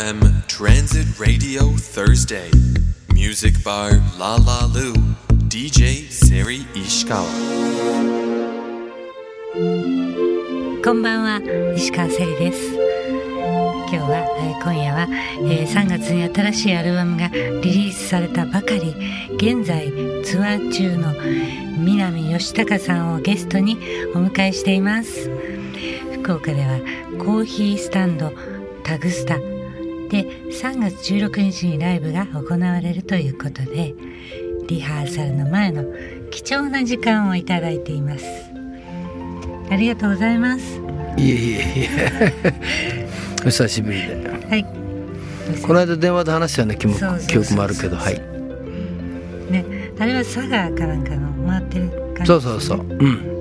FM Transit Radio Thursday. Music Bar La La Lu. DJ Seri Ishikawa. こんばんは石川せりです。今日は、今夜は、えー3月に新しいアルバムがリリースされたばかり。現在ツアー中の南義隆さんをゲストにお迎えしています。福岡ではコーヒースタンドタグスタで3月16日にライブが行われるということでリハーサルの前の貴重な時間をいただいています。ありがとうございます。いえいえいえ。お久しぶりで。はい。この間電話で話したような記憶もあるけど。はい。ねあれは佐賀かなんかの回ってる感じそうそうそう。うん。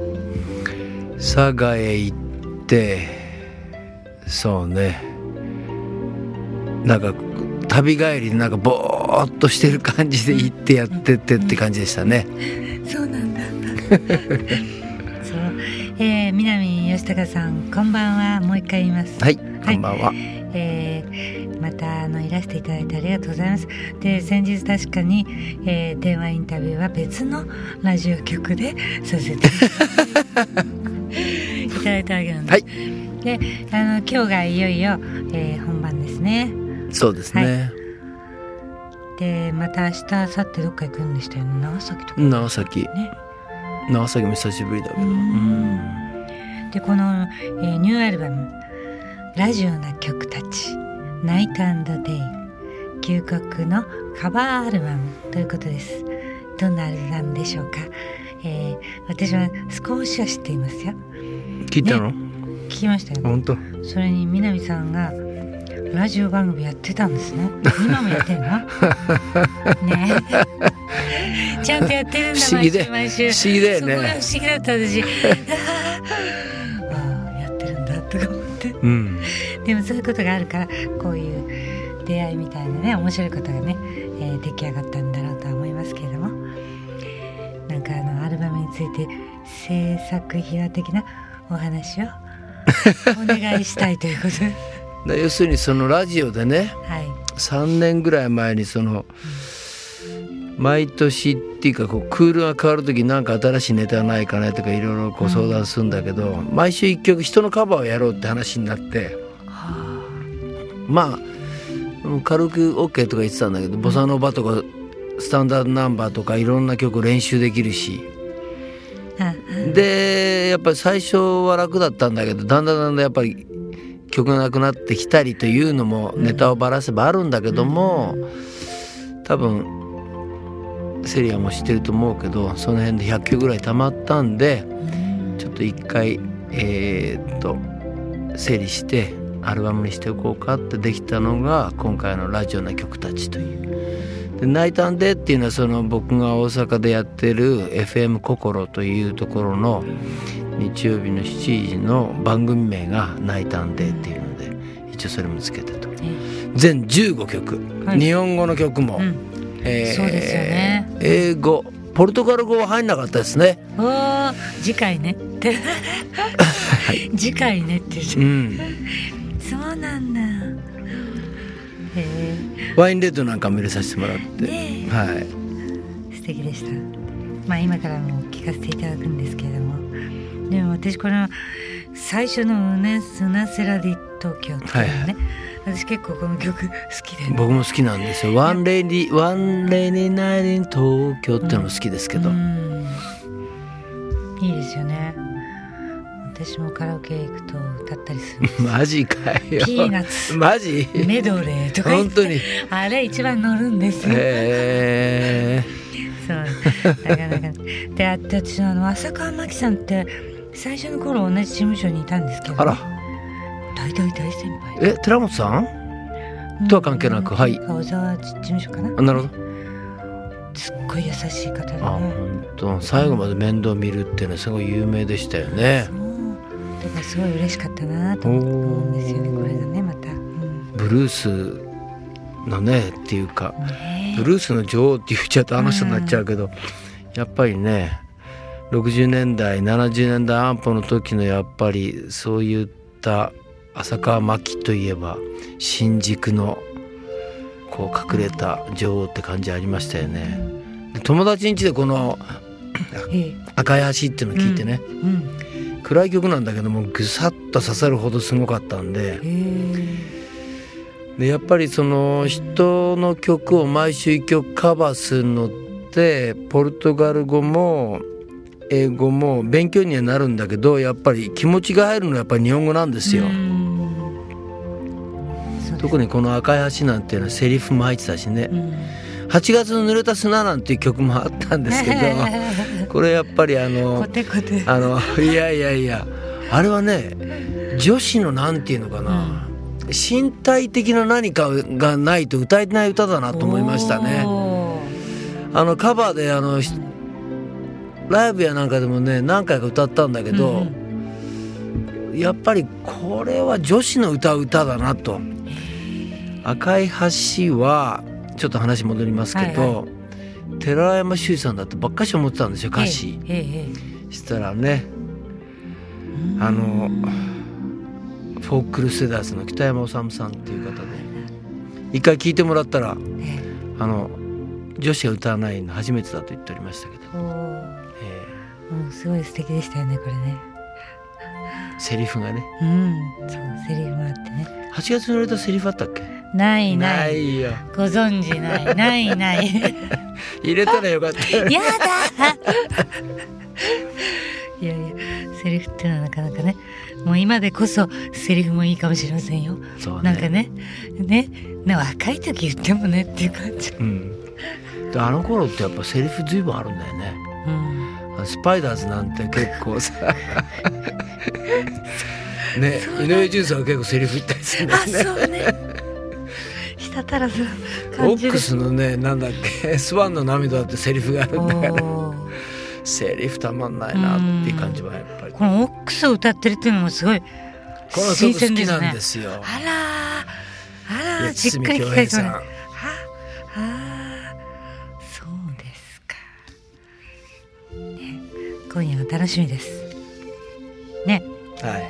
佐賀へ行ってそうねなんか旅帰りでなんかぼーっとしてる感じで行ってやってってって感じでしたね。そうなんだ。そう。えー、南吉高さんこんばんは。もう一回言います。はいこんばんは、えーまたあのいらしていただいてありがとうございます。で先日確かに、えー電話インタビューは別のラジオ局でさせていただいたわけなんです、は いであの今日がいよいよ、えー本番ですねそうですね、でまた明日明後日どっか行くんでしたよね。長崎とか。長崎。ね。長崎も久しぶりだけど。でこの、えーニューアルバム「ラジオな曲たちナイトデイ」旧国のカバーアルバムということです。どんなアルバムでしょうか、えー私は少しは知っていますよ。聞いたの、聞きましたよ。本当。それに南さんがラジオ番組やってたんですね。今もやってんの？ね。えちゃんとやってるんだ毎週毎週。不思議だよね。不思議だった私。ああやってるんだとか思って。うん。でもそういうことがあるからこういう出会いみたいなね面白いことがね、えー出来上がったんだろうとは思いますけれども。なんかあのアルバムについて制作秘話的なお話をお願いしたいということ要するにそのラジオでねはい。3年ぐらい前にその毎年っていうかこうクールが変わる時なんか新しいネタないかねとかいろいろご相談するんだけど、毎週1曲人のカバーをやろうって話になってまあ。うん軽く OK とか言ってたんだけどボサノバとかスタンダードナンバーとかいろんな曲練習できるし。あでやっぱり最初は楽だったんだけどだんだんだんだんやっぱり曲がなくなってきたりというのもネタをばらせばあるんだけども、多分セリアも知ってると思うけどその辺で100曲ぐらい溜まったんでちょっと一回えーっと整理してアルバムにしておこうかってできたのが今回の「ラジオな曲たち」という。で「ナイタンデー」っていうのはその僕が大阪でやってる FM 心というところの日曜日の7時の番組名が「ナイタンデー」っていうので一応それもつけてと。全15曲、はい。日本語の曲も、うん。えーそうですよね。英語。ポルトガル語は入んなかったですね。次回ね。っ て次回ねって。うん。そうなんだ。へワインレッドなんかも入れさせてもらって、はい。え素敵でした。まあ今からも聞かせていただくんですけれども。でも私この最初の「うねスナセラディ東京」っていうのね、はい私結構この曲好きで、ね、僕も好きなんですよ「ワンレディワンレディナイン東京」ってのも好きですけど、うん。いいですよね私もカラオケ行くと歌ったりする マジかよ。ピーナッツ。マジ？メドレーとか本当に。あれ一番乗るんです。よ、へえ。そう。なかなか。で私あの浅川真紀さんって最初の頃同じ事務所にいたんですけど。あら。大大大先輩。え寺本さん？とは関係なく。はい。小沢事務所かな。あなるほど。すっごい優しい方でねあ本当。最後まで面倒見るっていうのはすごい有名でしたよねそうだからすごい嬉しかったなと思うんですよねこれがねまた、うん。ブルースのねっていうかねブルースの女王って言っちゃうとあの人になっちゃうけど、やっぱりね60年代70年代安保の時のやっぱりそういった浅川真紀といえば新宿のこう隠れた女王って感じありましたよね。で友達ん家でこのええ「赤い橋」っていうのを聞いてね、うん暗い曲なんだけどもぐさっと刺さるほどすごかったんで。でやっぱりその人の曲を毎週一曲カバーするのってポルトガル語も英語も勉強にはなるんだけどやっぱり気持ちが入るのはやっぱり日本語なんですよ。特にこの「赤い橋」なんていうのはセリフも入ってたしね。うん「8月の濡れた砂」なんていう曲もあったんですけどこれやっぱりあのあのいやいやいやあれはね女子のなんていうのかな、身体的な何かがないと歌えない歌だなと思いましたね。あのカバーであのしライブやなんかでもね何回か歌ったんだけど、やっぱりこれは女子の歌う歌だなと。赤い橋はちょっと話戻りますけど、はい寺山修司さんだってばっかし思ってたんですよ歌詞。えしたらねえあのフォークルセダーズの北山治さんっていう方で一回聞いてもらったらえあの女子が歌わないの初めてだと言っておりましたけど、ええ。うんすごい素敵でしたよねこれね。ーセリフがね。うんそうセリフがあってね。8月に売れたセリフあったっけ？ないない。よ。ご存知ない。ないない。入れたらよかった。よやだ。いやいやセリフってのはなかなかね。もう今でこそセリフもいいかもしれませんよ。そうなんかね。ね。ね若い時言ってもねっていう感じ。うん。であの頃ってやっぱセリフ随分あるんだよね。うん。スパイダーズなんて結構さ。ね井上順さんは結構セリフ言ったりするんだあよねそうねしたたらずオ感じる。ックスのねなんだっけ スワンの涙だってセリフがあるんだよね。おー。セリフたまんないなっていう感じはやっぱり。このオックスを歌ってるっていうのもすごいこの新曲好きなん鮮ですねですよあらー。あらじっくり聞かれそうんね。はあそうですか、ね、今夜は楽しみです。ね。はいはい。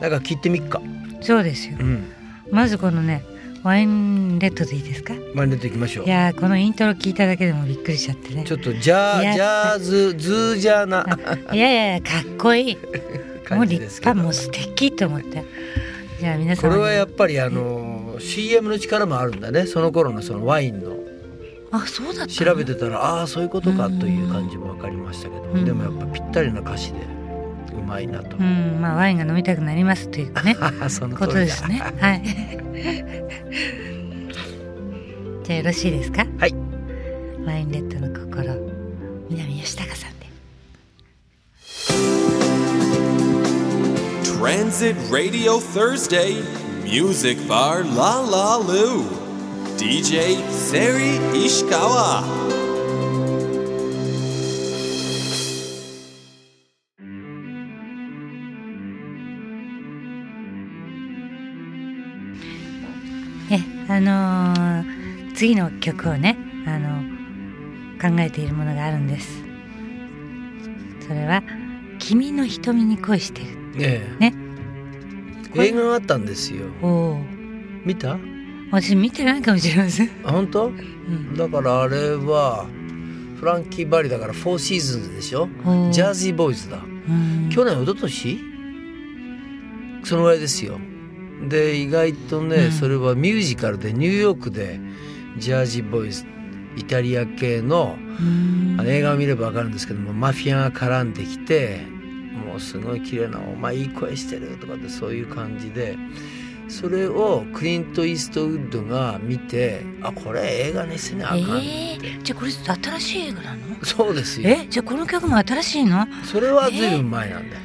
だから聞いてみっか。そうですよ。うん。まずこのねワインレッドでいいですか？まあ出ていきましょう。いやーこのイントロ聞いただけでもびっくりしちゃってね。ちょっとジャージやャーズズージャーな。いやいやかっこいい。もう立派もう素敵と思って。じゃあ皆さん。これはやっぱりあの CM の力もあるんだね。その頃のそのワインの。あそうだったの？調べてたらああそういうことかという感じも分かりましたけどうん。でもやっぱぴったりな歌詞でうまいなとうんまあワインが飲みたくなりますというね そのことですね。はい。じゃあよろしいですか？はい。ワインレッドの心、南吉高さんで。Transit Radio Thursday Music Bar La La Lu DJ Seri Ishikawa え、あのー次の曲をね、あの考えているものがあるんです。それは君の瞳に恋してる。ええね。映画があったんですよ。見た？あ私見てないかもしれません。本当？うん。だからあれはフランキー・バリだからフォーシーズンズでしょ？ジャージーボーイズだうん去年一昨年？そのぐらいですよで意外とね、うん。それはミュージカルでニューヨークでジャージーボーイズイタリア系のうん。あの映画を見れば分かるんですけどもマフィアが絡んできてもうすごい綺麗な「お前いい声してる」とかってそういう感じでそれをクリント・イーストウッドが見てあこれ映画にせなあかん、えー、じゃあこれ新しい映画なの？そうですよ。えじゃあこの曲も新しいの？それは随分前なんだよ、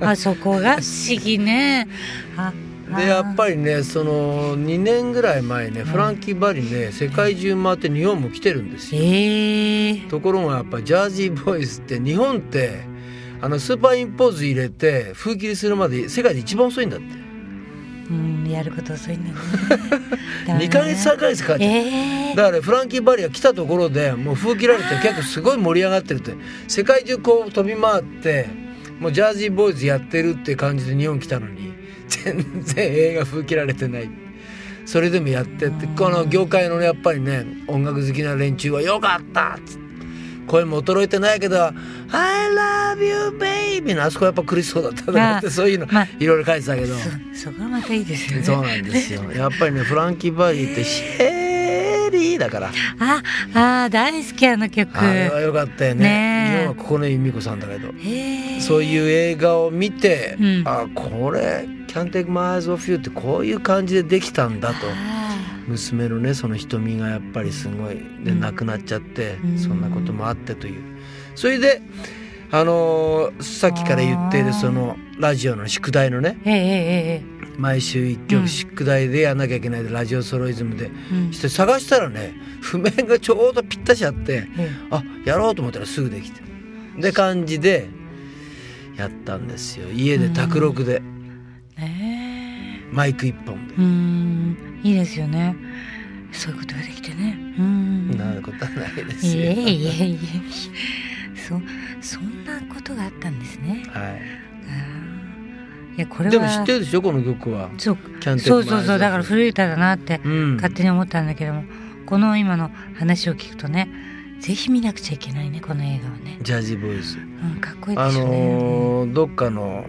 ああそこが不思議ね。あでやっぱりねその2年ぐらい前ねフランキー・バリね世界中回って日本も来てるんですえよー、ところがやっぱジャージーボーイズって日本ってあのスーパーインポーズ入れて封切りするまで世界で一番遅いんだって。うんやること遅いんだね。ダメ2ヶ月3ヶ月かかっちゃう。えー、だからフランキー・バリが来たところでもう封切られて結構すごい盛り上がってるって。世界中こう飛び回ってもうジャージーボーイズやってるって感じで日本来たのに全然映画風切られてない。それでもやってって。この業界のねやっぱりね音楽好きな連中は「よかった!」っつって。声も衰えてないけど「I love you baby」のあそこやっぱ苦しそうだったなってあそういうのまあいろいろ書いてたけど、そ そこがまたいいですよね。そうなんですよ。やっぱりねフランキー・バージーってシェリーだから。ああ大好きあの曲。あれはよかったよね。日本はここの由美子さんだけど。そういう映画を見て、うん。あこれ「Can't Take My Eyes Off You」ってこういう感じでできたんだと。あ娘のねその瞳がやっぱりすごいでうん。亡くなっちゃって、うん。そんなこともあってという。それであのーさっきから言っているそのラジオの宿題のねーえええええ。毎週一うん。曲宿題でやんなきゃいけないでラジオソロイズムでえうん。して探したらね譜面がちょうどぴったしあってえあやろうと思ったらすぐできてで感じでやったんですよ。家で卓録で。マイク一本で。えう。ん。いいですよね。そういうことができてね。うん。なることはないですいえよ。いえいえ。そそんなことがあったんですね。はあーいやこれでも知ってるでしょこの曲は。そうそうそうだから古い歌だなってうん。勝手に思ったんだけどもこの今の話を聞くとねぜひ見なくちゃいけないねこの映画はね、ジャージーボーイズ。うん、かっこいいであすよね、のーどっかの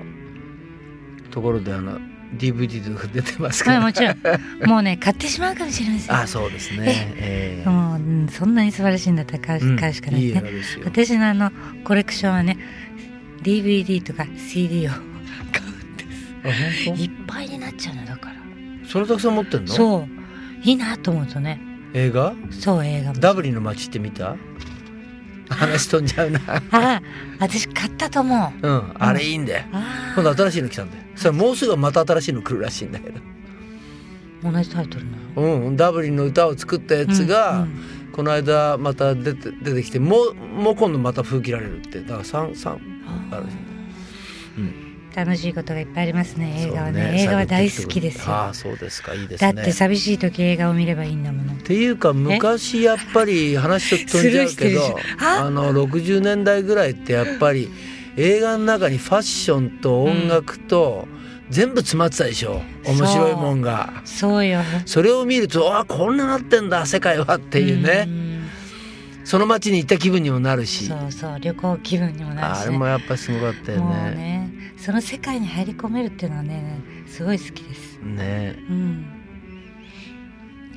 ところであの DVD とか出てますから。うんもちろんもうね買ってしまうかもしれませんあそうですね。ええもう、うんそんなに素晴らしいんだったら買う,、うん買うしかないね映画ですよ。私のあのコレクションはね DVD とか CD をいっぱいになっちゃうのだから当？それたくさん持ってんの？そういいなと思うとね映画？そう映画もダブリンの街って見た？話飛んじゃうな。あ私買ったと思ううん、あれいいんだよ。あ今度新しいの来たんだよ。それもうすぐまた新しいの来るらしいんだけど。あ同じタイトルなの？うん、ダブリンの歌を作ったやつが、うんこの間また出て出てきてもうもう今度また風切られるってだから三三あるうん楽しいことがいっぱいありますね。映画はね。そう映画は大好きですよ。ああそうですか。いいですだねって寂しい時映画を見ればいいんだもの。っていうか昔やっぱり話ちょっと飛んじゃうけどあ？あの60年代ぐらいってやっぱり映画の中にファッションと音楽と全部詰まってたでしょ。面白いもんが。そう。よ。それを見るとあこんななってんだ世界はっていうね。ん。その街に行った気分にもなるし。そうそう旅行気分にもなるし、ね、あれもやっぱすごかったよね。ねその世界に入り込めるっていうのはねすごい好きです。ね。うん。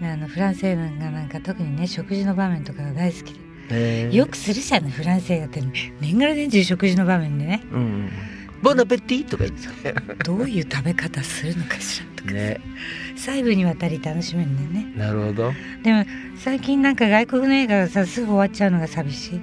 あのフランス映画がなんか特にね食事の場面とかが大好きで。ね。よくするじゃんねフランス映画って。年がら年中食事の場面でね。うん。うん。ボナペティとか言って。どういう食べ方するのかしらとか。ね。細部にわたり楽しめるんだよね。なるほど。でも最近なんか外国の映画がさすぐ終わっちゃうのが寂しい。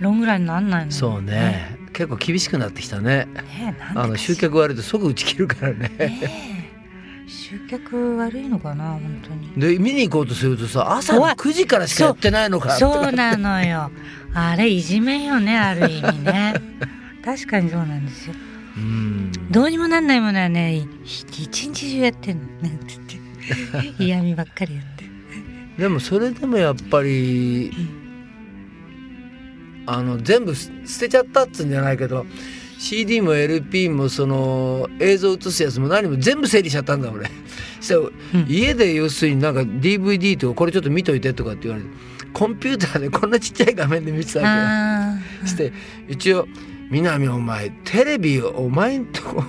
ロングランになんないのそうね。結構厳しくなってきたね。ねあの集客悪いと即打ち切るからね。ねえ。集客悪いのかな本当に。で見に行こうとするとさ朝の怖い。9時からしかやってないのか。そうなのよ。あれいじめよねある意味ね。確かにそうなんですよ。うん。どうにもなんないものはねい一日中やってんの。なんて言って。嫌味ばっかりやって。でもそれでもやっぱり、あの全部捨てちゃったっつうんじゃないけど CD も LP もその映像映すやつも何も全部整理しちゃったんだ俺。家で要するになんか DVD とかこれちょっと見といてとかって言われてコンピューターでこんなちっちゃい画面で見てたわあけよ。して一応「南お前テレビお前んとこ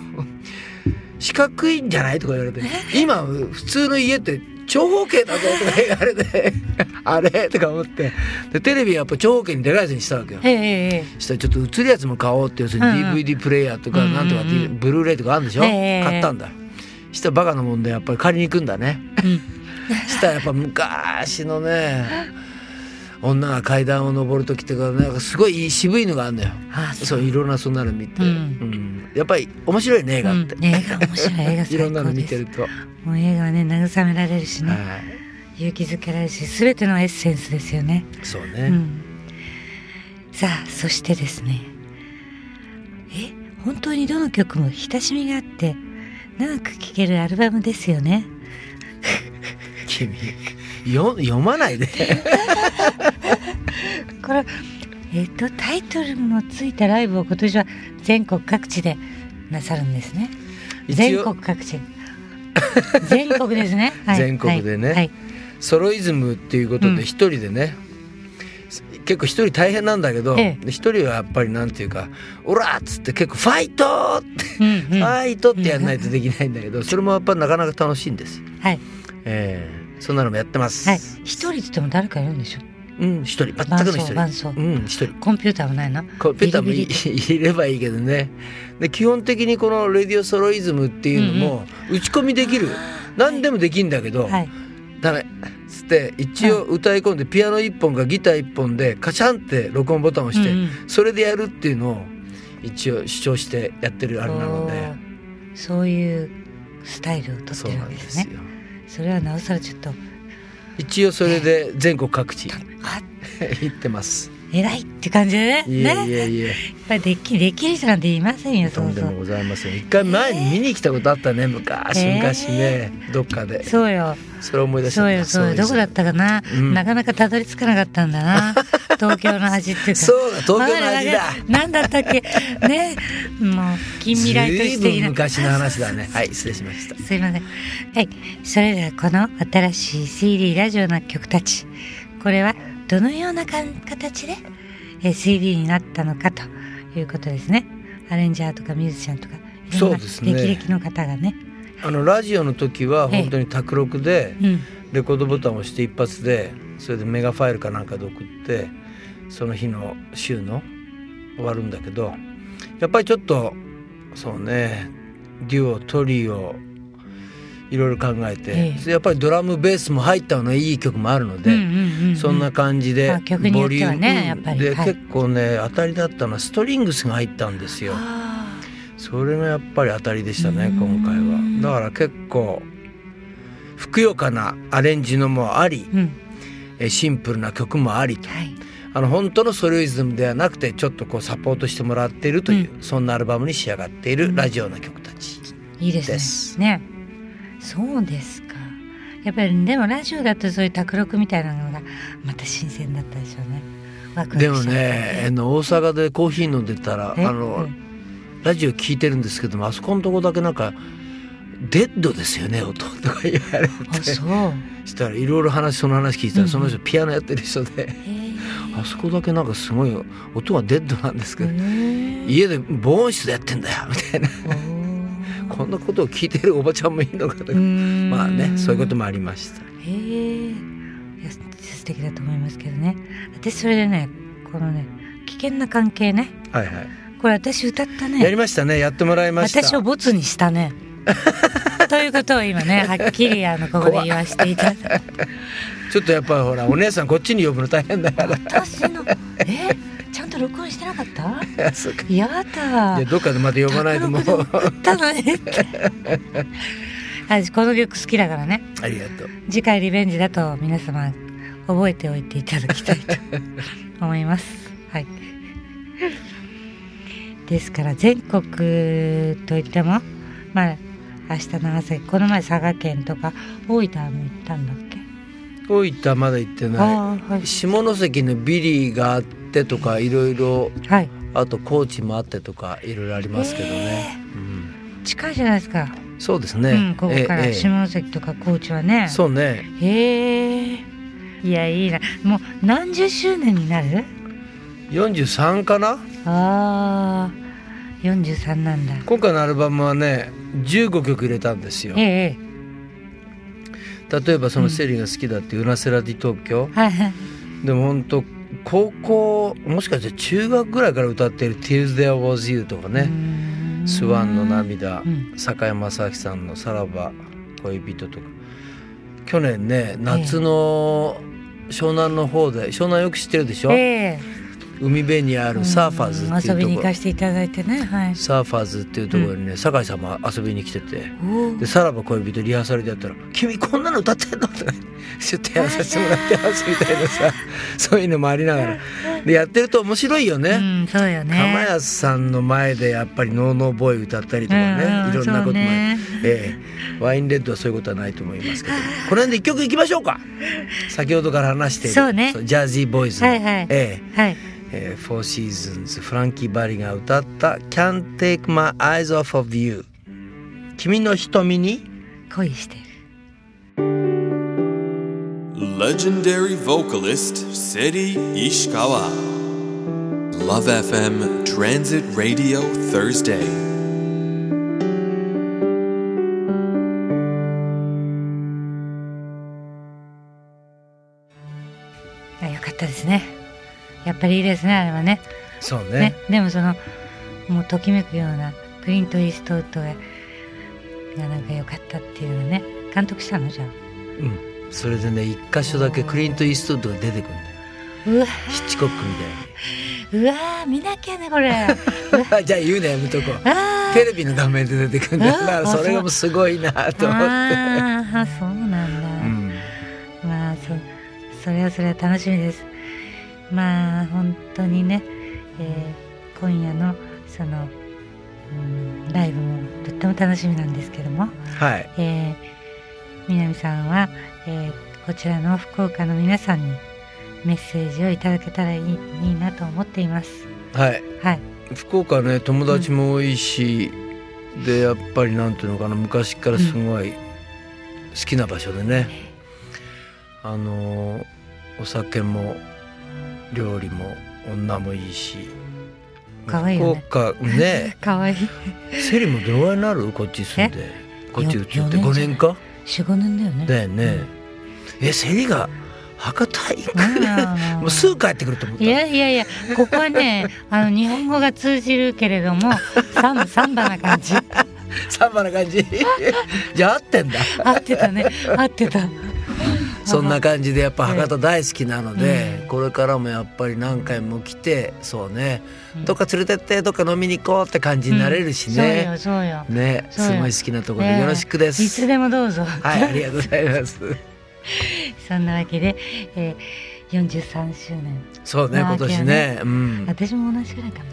四角いんじゃない?」とか言われて「今普通の家って長方形だぞ」とか言われて「あれ? 」とか思って。でテレビやっぱ長方形にでかいやつにしたわけよ。えしたらちょっと映るやつも買おうって要するに DVD プレイヤーとかなんとかっていうブルーレイとかあるんでしょ、へえ買ったんだ。したらバカなもんでやっぱり借りに行くんだね。うん。したらやっぱ昔のね女が階段を登る時とかなんかすごい渋いのがあるんだよ。あそう。いろんなそんなの見て、うん。うん。やっぱり面白いね映画って、うん、映画面白い映画最いろんなの見てると、もう映画はね慰められるしね、はい。勇気づけられるし全てのエッセンスですよね。そうね、うん、さあそしてですね。え本当にどの曲も親しみがあって長く聴けるアルバムですよね。君よ読まないで。これえっとタイトルのついたライブを今年は全国各地でなさるんですね。一全応国各地。全国ですね、はい、全国でね。はい。はい。ソロイズムっていうことうん。で一人でね、結構一人大変なんだけどええ。で一人はやっぱりなんていうか「オラ!」っつって結構「ファイト!」ってうんうん。ファイトってやんないとできないんだけど、それもやっぱなかなか楽しいんです。よ。はい。ええそんなのもやってます。はい一人って言っても誰かいるんでしょ？うん、一人、全くの一人。伴奏うん、一人。コンピューターもないのコンピューターもいればいいけどね。で、基本的にこのレディオソロイズムっていうのも打ち込みできる。何でもできんだけど、はいダメ。つって一応歌い込んでピアノ一本かギター一本でカチャンって録音ボタンを押して、うんうんそれでやるっていうのを一応主張してやってるあれなので。そういうスタイルをとってるわけですねんですよ。それはなおさらちょっと一応それで全国各地あ 行ってます。偉いって感じでね。いえいねえいえ。やっぱりできできる人なんていませんよとんでもございません。一回前に見に来たことあったね、昔、えー昔ね、どっかで。そうよ。それ思い出した。そうよそうよ。どこだったかな、うん。なかなかたどり着かなかったんだな。東京の端っていうか。そうだ東京の味だ。まななんだったっけ？ね。もう近未来としていな昔の話だね。はい、失礼しました。すいません。はい。それではこの新しい CD ラジオの曲たち。これはどのような形でえー CD になったのかということですね。アレンジャーとかミュージシャンとかそうですね。歴々の方がね。あのラジオの時は本当に卓録でうん。レコードボタンを押して一発でそれでメガファイルかなんかで送ってその日の週の終わるんだけどやっぱりちょっとそうねデュオトリオいろいろ考えて、ええ。やっぱりドラムベースも入ったのいい曲もあるので、うんうんうんうんそんな感じでボリュームやっぱり。で、はい。結構ね当たりだったのはストリングスが入ったんですよ。あそれがやっぱり当たりでしたねうん。今回は。だから結構ふくよかなアレンジのもありーうん。えシンプルな曲もありと。はい。あの本当のソロイズムではなくてちょっとこうサポートしてもらっているという、そんなアルバムに仕上がっているラジオの曲たち、いいですね。ですねそうですか。やっぱりでもラジオだとそういう卓録みたいなのがまた新鮮だったでしょうね。ワクワクでもねあの大阪でコーヒー飲んでたらあえのラジオ聞いてるんですけどもあそこのとこだけなんか「デッドですよね音」とか言われあてそう。したらいろいろ話その話聞いたうんらその人ピアノやってる人で。へえ。あそこだけなんかすごい音はデッドなんですけど、家で防音室でやってんだよみたいなこんなことを聞いてるおばちゃんもいるのかとか。まあねそういうこともありました。へえ。いや素敵だと思いますけどね。私それでねこのね危険な関係ね。はいはい。これ私歌ったやりねましたね。やってもらいました。私をボツにしたね。ということを今ねはっきりあのここで言わせていただいて ちょっとやっぱりほらお姉さんこっちに呼ぶの大変だから。私のえ？してなかった？やだ。どっかでまた呼ばないとも。たのにって私この曲好きだからね。ありがとう。次回リベンジだと皆様覚えておいていただきたいと思います。はい。ですから全国といってもまあ明日長崎この前佐賀県とか大分も行ったんだっけ？大分まだ行ってなああはいい。下関のビリーがあってとかいろいろはい。あと高知もあってとかいろいろありますけどね、うん。近いじゃないですか、そうですね、うん、ここからええええ。下関とか高知はね。そうね。へえいやいいな。もう何十周年になる？43かな？ああ43なんだ。今回のアルバムはね15曲入れたんですよ。えええ例えばそのセリが好きだっていう「ウナセラディ東京。えはいはい」でも本当高校もしかして中学ぐらいから歌っている「Till There Was You」とかね「スワンの涙。うん」堺正章さんの「さらば恋人」とか。去年ね夏の湘南の方で湘南よく知ってるでしょ、ええ海辺にあるサーファーズって遊びに行いうとこかせていただいてねはい。サーファーズっていうところにね、堺さんも遊びに来てて。おでさらば恋人リハーサルでやったら「君こんなの歌ってんの?」とかちょっとやらさせてもらってますみたいなさ そういうのもありながら。でやってると面白いよね。うんそうよね。釜安さんの前でやっぱり「ノーノーボーイ」歌ったりとかね、いろんなこともね。ええ。ワインレッドはそういうことはないと思いますけど。この辺で一曲いきましょうか。先ほどから話しているそうね。ジャージーボーイズの、はいはい。ええ。はいえー、フォーシーズンズフランキー・バリが歌った「Can't Take My Eyes Off of You」君の瞳に恋してる Legendary vocalist Seri Ishikawa. Love FM Transit Radio Thursday. あよかったですねやっぱりいいですねあれはね。そうね。ねでもそのもうときめくようなクリント・イーストウッドががなんか良かったっていうのね。監督したの？じゃあ。うん。それでね一箇所だけクリント・イーストウッドが出てくるんだよ。うわヒッチコックみうわー見なきゃねこれ。じゃあ言うのやめとこう。テレビの画面で出てくるんだからそれがもうすごいなと思って。ああそうなんだ、うん。まあそそれはそれは楽しみですまあ本当にね、えー今夜のその、うん、ライブもとっても楽しみなんですけども、はい。えー、南さんは、えーこちらの福岡の皆さんにメッセージをいただけたらいいいいなと思っています。はい。はい。福岡ね友達も多いし、でやっぱりなんていうのかな昔からすごい好きな場所でね、あのーお酒も料理も女もいいし。可愛いよね。福岡ね。かわい。いセリもどのぐらいになる？こっち住んで。こっち移って。よ四年5年か？45年だよね。だよね、えセリが博多行く、うん もうすぐ帰ってくると思ったいやいやいやここはね あの日本語が通じるけれどもサンサンバな感じ。サンバな感じ。じゃあ合ってんだ。合ってたね。合ってたそんな感じでやっぱええ博多大好きなので、うん。これからもやっぱり何回も来てそうね、うん。どっか連れてってどっか飲みに行こうって感じになれるしね、うん。そうよそうよ。ねすごい好きなところでねよろしくです、いつでもどうぞ。はいありがとうございます。そんなわけで、えー、43周年。そうねまあ今年ね。うん。私も同じぐらいかな。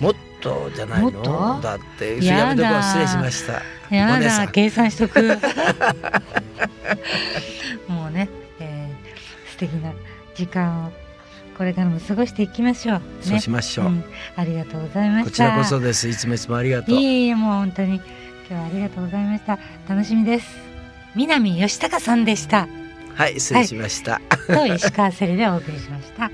もっとじゃないの？だってやめとこう失礼しましたやだ計算しとく。もうね、えー、素敵な時間をこれからも過ごしていきましょう、ね、そうしましょう、ん。ありがとうございました。こちらこそです。いつもいつもありがとう。いえいえもう本当に今日はありがとうございました。楽しみです。南義孝さんでした。はい失礼しました、と石川セリでお送りしました。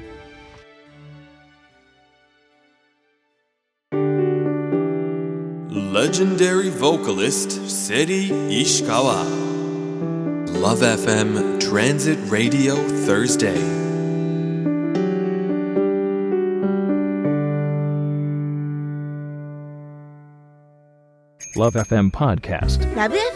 legendary vocalist Seri Ishikawa. Love FM Transit Radio Thursday. Love FM podcast. Love FM.